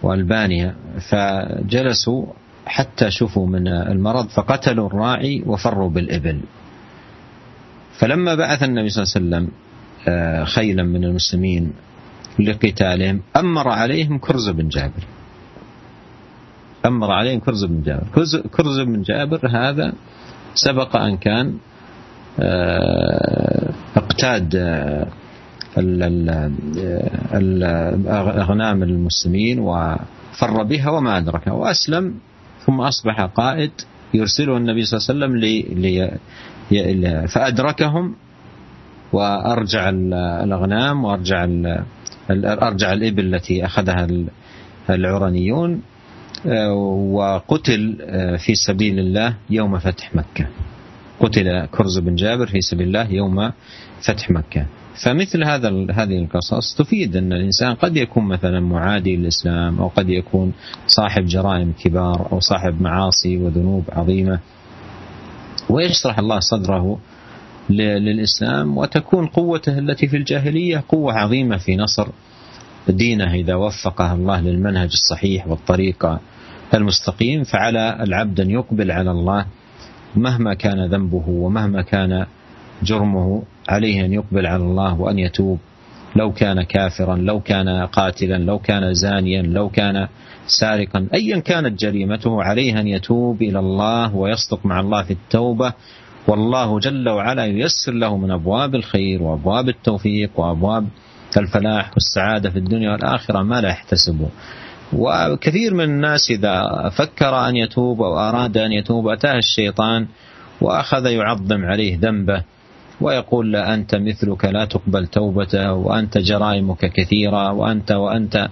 وألبانها. فجلسوا حتى شفوا من المرض فقتلوا الراعي وفروا بالإبل. فلما بعث النبي صلى الله عليه وسلم آه، خيلا من المسلمين لقتالهم أمر عليهم كرز بن جابر. أمر عليهم كرز بن جابر. كرز بن جابر هذا سبق أن كان آه، أقتاد آه، أغنام المسلمين وفر بها وما أدركها وأسلم ثم أصبح قائد يرسله النبي صلى الله عليه وسلم لي لي فأدركهم وأرجع الأغنام وأرجع أرجع الإبل التي أخذها العرنيون وقتل في سبيل الله يوم فتح مكة. قتل كرز بن جابر في سبيل الله يوم فتح مكة. فمثل هذا هذه القصص تفيد أن الإنسان قد يكون مثلا معادي للإسلام أو قد يكون صاحب جرائم كبار أو صاحب معاصي وذنوب عظيمة. ويشرح الله صدره للإسلام وتكون قوته التي في الجاهلية قوة عظيمة في نصر دينه إذا وفقه الله للمنهج الصحيح والطريق المستقيم فعلى العبد أن يقبل على الله مهما كان ذنبه ومهما كان جرمه عليه أن يقبل على الله وأن يتوب. لو كان كافرا لو كان قاتلا لو كان زانيا لو كان سارقا أيا كانت جريمته عليه أن يتوب إلى الله ويصدق مع الله في التوبة. والله جل وعلا ييسر له من أبواب الخير وأبواب التوفيق وأبواب الفلاح والسعادة في الدنيا والآخرة ما لا يحتسبه. وكثير من الناس إذا فكر أن يتوب أو أراد أن يتوب أتاه الشيطان وأخذ يعظم عليه ذنبه ويقول لا أنت مثلك لا تقبل توبته وأنت جرائمك كثيرة وأنت وأنت.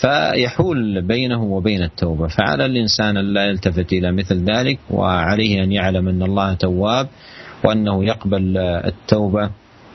فيحول بينه وبين التوبة. فعلى الإنسان لا يلتفت إلى مثل ذلك وعليه أن يعلم أن الله تواب وأنه يقبل التوبة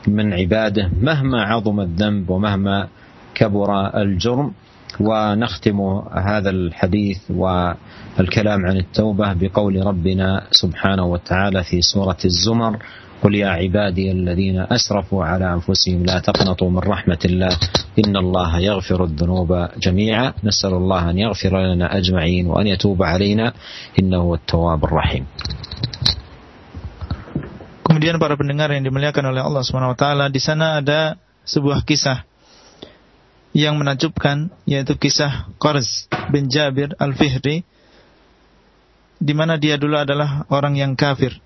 من عباده مهما عظم الذنب ومهما كبر الجرم. ونختم هذا الحديث والكلام عن التوبة بقول ربنا سبحانه وتعالى في سورة الزمر قل يا عبادي الذين أسرفوا على أنفسهم لا تقنطوا من رحمة الله إن الله يغفر الذنوب جميعا نسأل الله أن يغفر لنا أجمعين وأن يتوب علينا إنه هو التواب الرحيم. Kemudian para pendengar yang dimuliakan oleh Allah SWT di sana ada sebuah kisah yang menakjubkan yaitu kisah Qarz bin Jabir Al-Fihri di mana dia dulu adalah orang yang kafir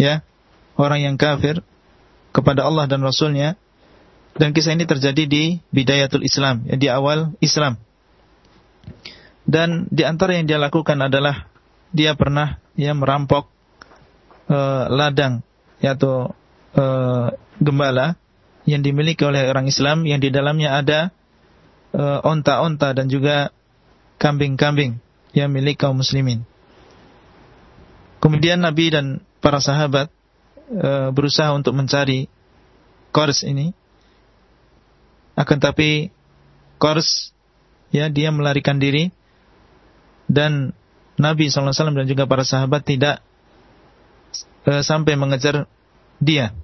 ya. Orang yang kafir kepada Allah dan Rasulnya. Dan kisah ini terjadi di bidayatul Islam ya, di awal Islam. Dan di antara yang dia lakukan adalah dia pernah ya merampok uh, ladang yaitu uh, gembala yang dimiliki oleh orang Islam. Yang di dalamnya ada onta-onta dan juga kambing-kambing yang milik kaum muslimin. Kemudian Nabi dan para sahabat e, berusaha untuk mencari kors ini. Akan tapi kors ya dia melarikan diri dan Nabi SAW dan juga para sahabat tidak e, sampai mengejar dia.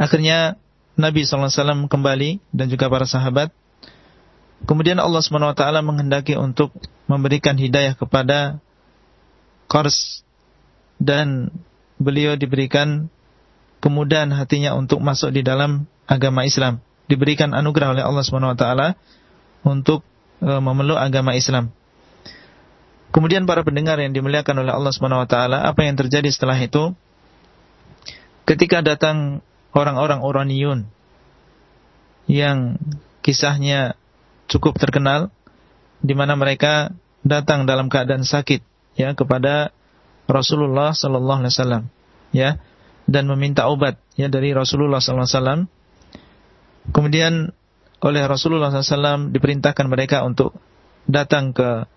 Akhirnya Nabi SAW kembali dan juga para sahabat Kemudian Allah SWT menghendaki untuk memberikan hidayah kepada Qars dan beliau diberikan kemudahan hatinya untuk masuk di dalam agama Islam. Diberikan anugerah oleh Allah SWT untuk e, memeluk agama Islam. Kemudian para pendengar yang dimuliakan oleh Allah SWT, apa yang terjadi setelah itu? Ketika datang orang-orang Oraniun yang kisahnya cukup terkenal di mana mereka datang dalam keadaan sakit ya kepada Rasulullah sallallahu alaihi wasallam ya dan meminta obat ya dari Rasulullah sallallahu alaihi wasallam. Kemudian oleh Rasulullah SAW diperintahkan mereka untuk datang ke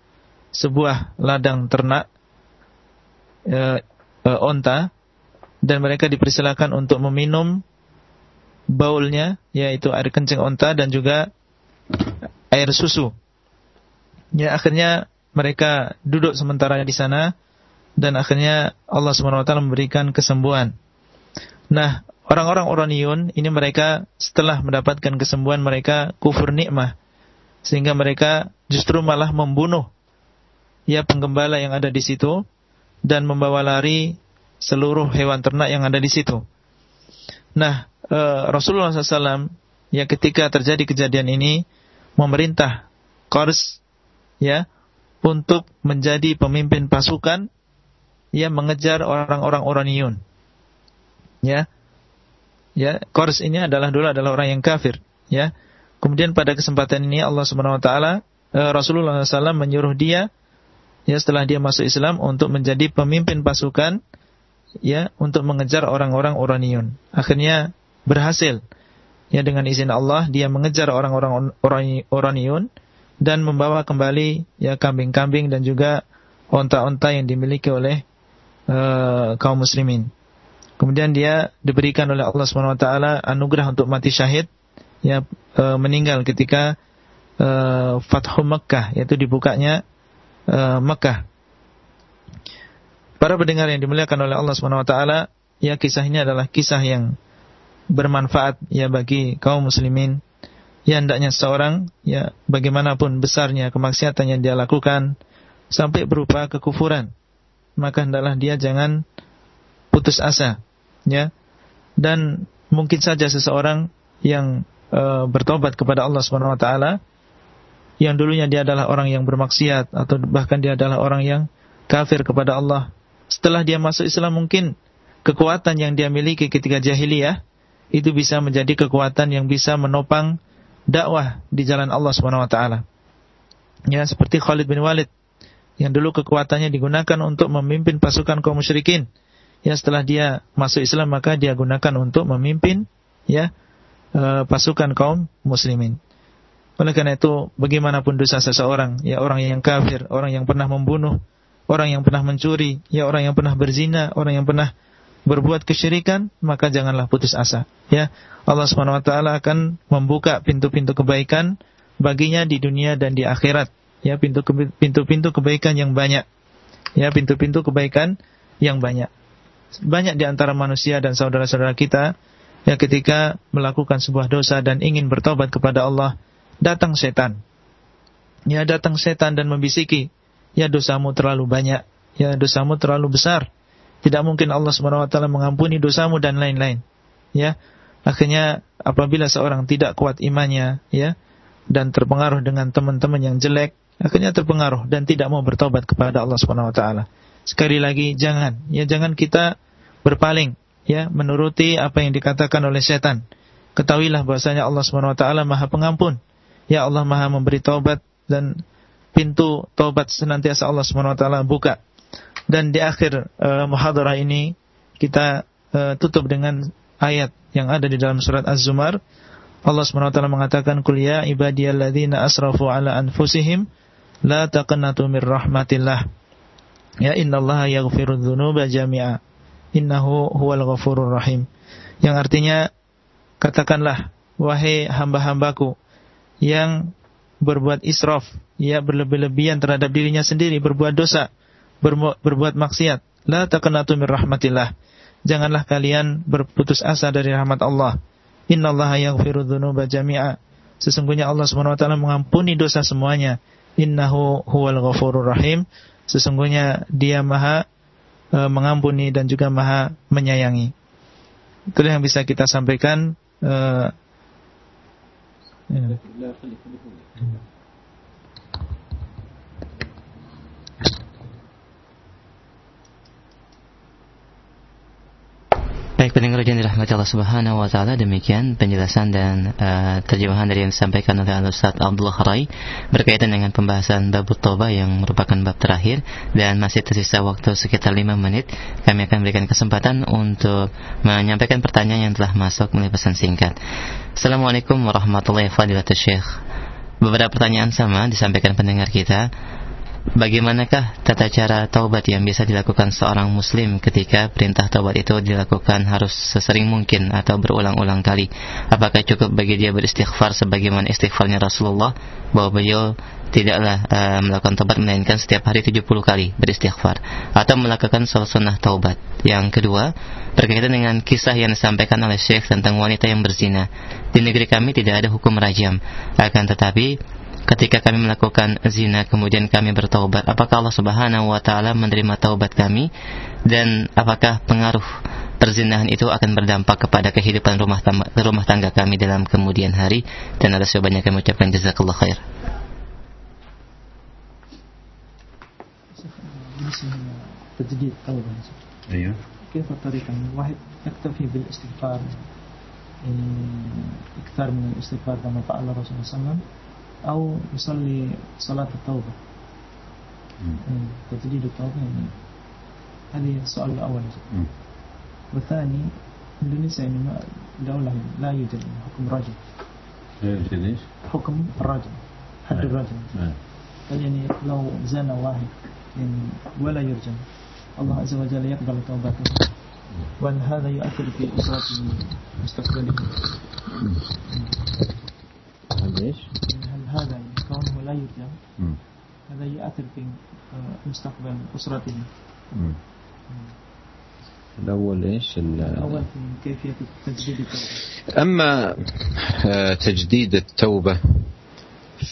sebuah ladang ternak e, e, onta dan mereka dipersilakan untuk meminum baulnya yaitu air kencing onta dan juga air susu. Ya akhirnya mereka duduk sementara di sana dan akhirnya Allah SWT memberikan kesembuhan. Nah, orang-orang Oraniun ini mereka setelah mendapatkan kesembuhan mereka kufur nikmah sehingga mereka justru malah membunuh ya penggembala yang ada di situ dan membawa lari seluruh hewan ternak yang ada di situ. Nah, eh, Rasulullah SAW ya ketika terjadi kejadian ini memerintah Qars ya untuk menjadi pemimpin pasukan yang mengejar orang-orang Oraniun. Ya. Ya, Qars ini adalah dulu adalah orang yang kafir, ya. Kemudian pada kesempatan ini Allah Subhanahu wa taala eh, Rasulullah SAW menyuruh dia ya setelah dia masuk Islam untuk menjadi pemimpin pasukan ya untuk mengejar orang-orang Oraniun. Akhirnya berhasil ya dengan izin Allah dia mengejar orang-orang Oraniun dan membawa kembali ya kambing-kambing dan juga onta-onta yang dimiliki oleh uh, kaum muslimin. Kemudian dia diberikan oleh Allah Subhanahu wa taala anugerah untuk mati syahid ya uh, meninggal ketika uh, Fathu Mekah yaitu dibukanya uh, Mekah. Para pendengar yang dimuliakan oleh Allah Subhanahu wa taala, ya kisah ini adalah kisah yang bermanfaat ya bagi kaum muslimin. Ya hendaknya seorang ya bagaimanapun besarnya kemaksiatan yang dia lakukan sampai berupa kekufuran, maka hendaklah dia jangan putus asa ya dan mungkin saja seseorang yang e, bertobat kepada Allah Subhanahu wa taala yang dulunya dia adalah orang yang bermaksiat atau bahkan dia adalah orang yang kafir kepada Allah setelah dia masuk Islam mungkin kekuatan yang dia miliki ketika jahiliyah itu bisa menjadi kekuatan yang bisa menopang dakwah di jalan Allah Subhanahu wa taala. Ya, seperti Khalid bin Walid yang dulu kekuatannya digunakan untuk memimpin pasukan kaum musyrikin ya setelah dia masuk Islam maka dia gunakan untuk memimpin ya e, pasukan kaum muslimin. Oleh karena itu bagaimanapun dosa seseorang, ya orang yang kafir, orang yang pernah membunuh, orang yang pernah mencuri, ya orang yang pernah berzina, orang yang pernah berbuat kesyirikan, maka janganlah putus asa. Ya, Allah Subhanahu wa taala akan membuka pintu-pintu kebaikan baginya di dunia dan di akhirat. Ya, pintu-pintu kebaikan yang banyak. Ya, pintu-pintu kebaikan yang banyak banyak di antara manusia dan saudara-saudara kita yang ketika melakukan sebuah dosa dan ingin bertobat kepada Allah, datang setan. Ya datang setan dan membisiki, ya dosamu terlalu banyak, ya dosamu terlalu besar. Tidak mungkin Allah Subhanahu wa taala mengampuni dosamu dan lain-lain. Ya. Akhirnya apabila seorang tidak kuat imannya, ya, dan terpengaruh dengan teman-teman yang jelek, akhirnya terpengaruh dan tidak mau bertobat kepada Allah Subhanahu wa taala. Sekali lagi jangan, ya jangan kita berpaling, ya menuruti apa yang dikatakan oleh setan. Ketahuilah bahwasanya Allah Subhanahu wa taala Maha Pengampun. Ya Allah Maha memberi taubat dan pintu taubat senantiasa Allah Subhanahu wa taala buka. Dan di akhir uh, muhadarah ini kita uh, tutup dengan ayat yang ada di dalam surat Az-Zumar. Allah Subhanahu wa taala mengatakan, "Qul ya ibadiyalladzina asrafu ala anfusihim la taqnatu mir rahmatillah." Ya innallaha yaghfiru dzunuba jami'a. Innahu huwal ghafurur rahim. Yang artinya katakanlah wahai hamba-hambaku yang berbuat israf, ya berlebih-lebihan terhadap dirinya sendiri, berbuat dosa, berbuat maksiat. La taqnatu mir rahmatillah. Janganlah kalian berputus asa dari rahmat Allah. Innallaha yaghfiru dzunuba jami'a. Sesungguhnya Allah Subhanahu wa taala mengampuni dosa semuanya. Innahu huwal ghafurur rahim. Sesungguhnya dia maha e, mengampuni dan juga maha menyayangi. Itulah yang bisa kita sampaikan. E, ya. Baik pendengar yang dirahmati Allah Subhanahu wa taala demikian penjelasan dan uh, terjemahan dari yang disampaikan oleh Ustaz Abdullah Rai berkaitan dengan pembahasan bab toba yang merupakan bab terakhir dan masih tersisa waktu sekitar 5 menit kami akan berikan kesempatan untuk menyampaikan pertanyaan yang telah masuk melalui pesan singkat. Assalamualaikum warahmatullahi wabarakatuh Syekh. Beberapa pertanyaan sama disampaikan pendengar kita. Bagaimanakah tata cara taubat yang bisa dilakukan seorang muslim ketika perintah taubat itu dilakukan harus sesering mungkin atau berulang-ulang kali? Apakah cukup bagi dia beristighfar sebagaimana istighfarnya Rasulullah bahwa beliau tidaklah uh, melakukan taubat melainkan setiap hari 70 kali beristighfar atau melakukan sunnah taubat. Yang kedua, berkaitan dengan kisah yang disampaikan oleh Syekh tentang wanita yang berzina. Di negeri kami tidak ada hukum rajam, akan tetapi ketika kami melakukan zina kemudian kami bertaubat apakah Allah Subhanahu wa taala menerima taubat kami dan apakah pengaruh perzinahan itu akan berdampak kepada kehidupan rumah tangga, rumah tangga kami dalam kemudian hari dan ada sebanyak kami ucapkan jazakallah khair تجديد توبة أيوه كيف الطريقة واحد يكتفي بالاستغفار إكثار من الاستغفار كما فعل الرسول صلى الله عليه وسلم أو يصلي صلاة التوبة. تجديد التوبة يعني. هذه السؤال الأول. والثاني إندونيسيا يعني دولة لا يوجد حكم رجل لا يوجد إيش؟ حكم الرجل حد الرجل يعني لو زنى واحد يعني ولا يرجم Azza wa Jalla يقبل توبته. وهل هذا يؤثر في أسرته مستقبله هل إيش؟ هذا كونه لا يرجع. هذا يؤثر في مستقبل أسرته. الأول إيش؟ الأول في كيفية تجديد التوبة. أما تجديد التوبة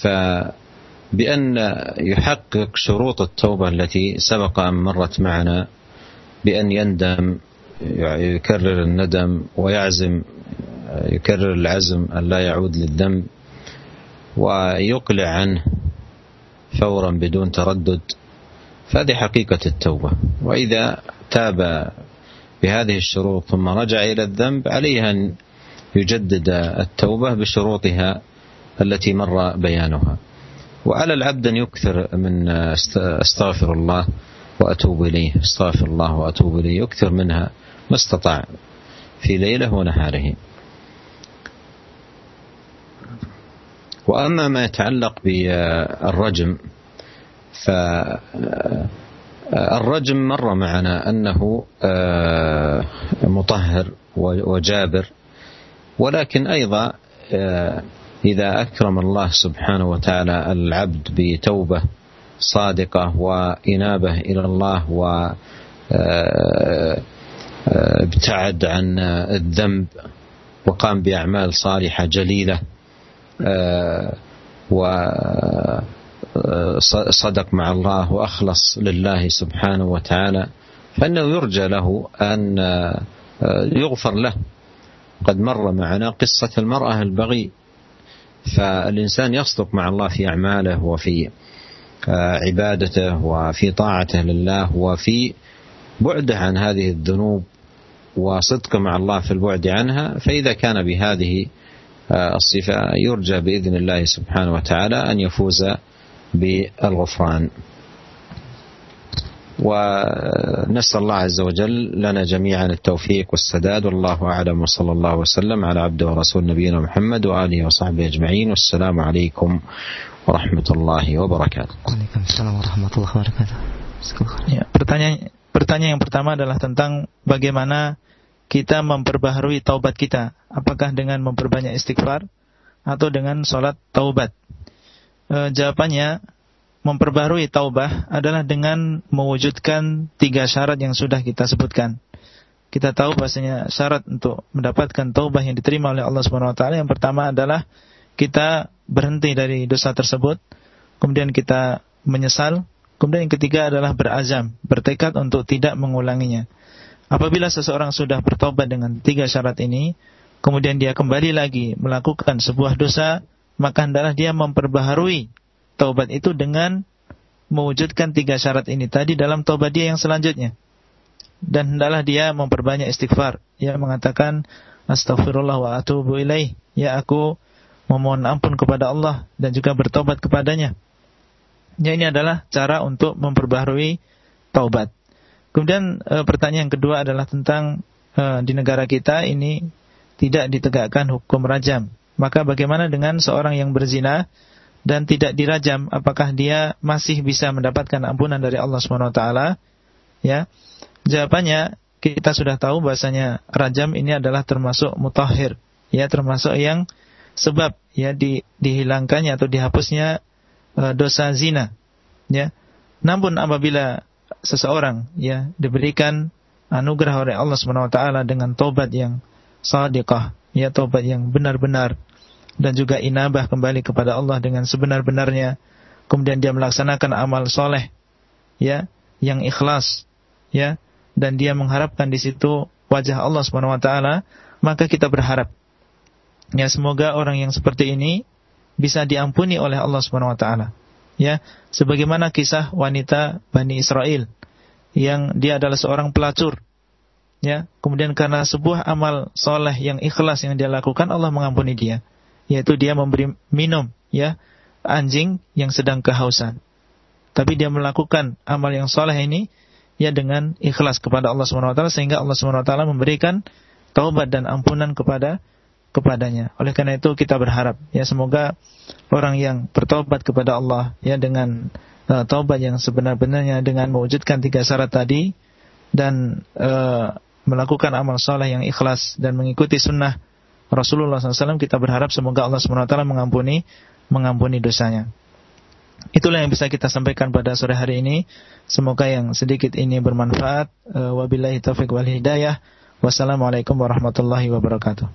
فبأن يحقق شروط التوبة التي سبق أن مرت معنا بأن يندم يكرر الندم ويعزم يكرر العزم أن لا يعود للذنب ويقلع عنه فورا بدون تردد. فهذه حقيقة التوبة. وإذا تاب بهذه الشروط ثم رجع إلى الذنب عليه أن يجدد التوبة بشروطها التي مر بيانها. وعلى العبد أن يكثر من أستغفر الله وأتوب إليه أستغفر الله وأتوب إليه يكثر منها ما استطاع في ليلة ونهاره. وأما ما يتعلق بالرجم فالرجم مر معنا أنه آه، مطهر وجابر ولكن أيضا آه، إذا أكرم الله سبحانه وتعالى العبد بتوبة صادقة وإنابة إلى الله و آه، ابتعد عن الذنب وقام بأعمال صالحة جليلة وصدق مع الله وأخلص لله سبحانه وتعالى فإنه يرجى له أن يغفر له. قد مر معنا قصة المرأة البغي فالإنسان يصدق مع الله في أعماله وفي عبادته وفي طاعته لله وفي بعده عن هذه الذنوب وصدق مع الله في البعد عنها فإذا كان بهذه الصفة يرجى بإذن الله سبحانه وتعالى أن يفوز بالغفران. ونسأل الله عز وجل لنا جميعا التوفيق والسداد والله أعلم وصلى الله وسلم على عبده ورسول نبينا محمد وآله وصحبه أجمعين. والسلام عليكم ورحمة الله وبركاته. Waalaikumsalam warahmatullahi wabarakatuh ya, pertanyaan, pertanyaan yang pertama adalah tentang bagaimana kita memperbaharui taubat kita? Apakah dengan memperbanyak istighfar atau dengan sholat taubat? E, jawabannya, memperbaharui taubah adalah dengan mewujudkan tiga syarat yang sudah kita sebutkan. Kita tahu bahasanya syarat untuk mendapatkan taubah yang diterima oleh Allah Subhanahu wa taala yang pertama adalah kita berhenti dari dosa tersebut, kemudian kita menyesal, kemudian yang ketiga adalah berazam, bertekad untuk tidak mengulanginya. Apabila seseorang sudah bertobat dengan tiga syarat ini, kemudian dia kembali lagi melakukan sebuah dosa, maka hendaklah dia memperbaharui taubat itu dengan mewujudkan tiga syarat ini tadi dalam taubat dia yang selanjutnya. Dan hendaklah dia memperbanyak istighfar. Ia mengatakan, Astaghfirullah wa atubu ilaih. Ya aku memohon ampun kepada Allah dan juga bertobat kepadanya. Ya ini adalah cara untuk memperbaharui taubat. Kemudian e, pertanyaan yang kedua adalah tentang e, di negara kita ini tidak ditegakkan hukum rajam. Maka bagaimana dengan seorang yang berzina dan tidak dirajam, apakah dia masih bisa mendapatkan ampunan dari Allah SWT? Ya, jawabannya kita sudah tahu bahasanya rajam ini adalah termasuk mutahhir, ya termasuk yang sebab ya di, dihilangkannya atau dihapusnya e, dosa zina, ya. Namun apabila seseorang ya diberikan anugerah oleh Allah Subhanahu wa taala dengan tobat yang sadiqah, ya tobat yang benar-benar dan juga inabah kembali kepada Allah dengan sebenar-benarnya. Kemudian dia melaksanakan amal soleh, ya, yang ikhlas, ya, dan dia mengharapkan di situ wajah Allah Subhanahu wa taala, maka kita berharap ya semoga orang yang seperti ini bisa diampuni oleh Allah Subhanahu wa taala ya sebagaimana kisah wanita Bani Israel yang dia adalah seorang pelacur. Ya kemudian karena sebuah amal soleh yang ikhlas yang dia lakukan Allah mengampuni dia. Yaitu dia memberi minum ya anjing yang sedang kehausan. Tapi dia melakukan amal yang soleh ini ya dengan ikhlas kepada Allah swt sehingga Allah swt memberikan taubat dan ampunan kepada kepadanya. Oleh karena itu kita berharap ya semoga orang yang bertobat kepada Allah ya dengan uh, taubat yang sebenar-benarnya dengan mewujudkan tiga syarat tadi dan uh, melakukan amal soleh yang ikhlas dan mengikuti sunnah Rasulullah SAW kita berharap semoga Allah SWT mengampuni mengampuni dosanya. Itulah yang bisa kita sampaikan pada sore hari ini. Semoga yang sedikit ini bermanfaat. Uh, wabillahi taufiq wal hidayah. Wassalamualaikum warahmatullahi wabarakatuh.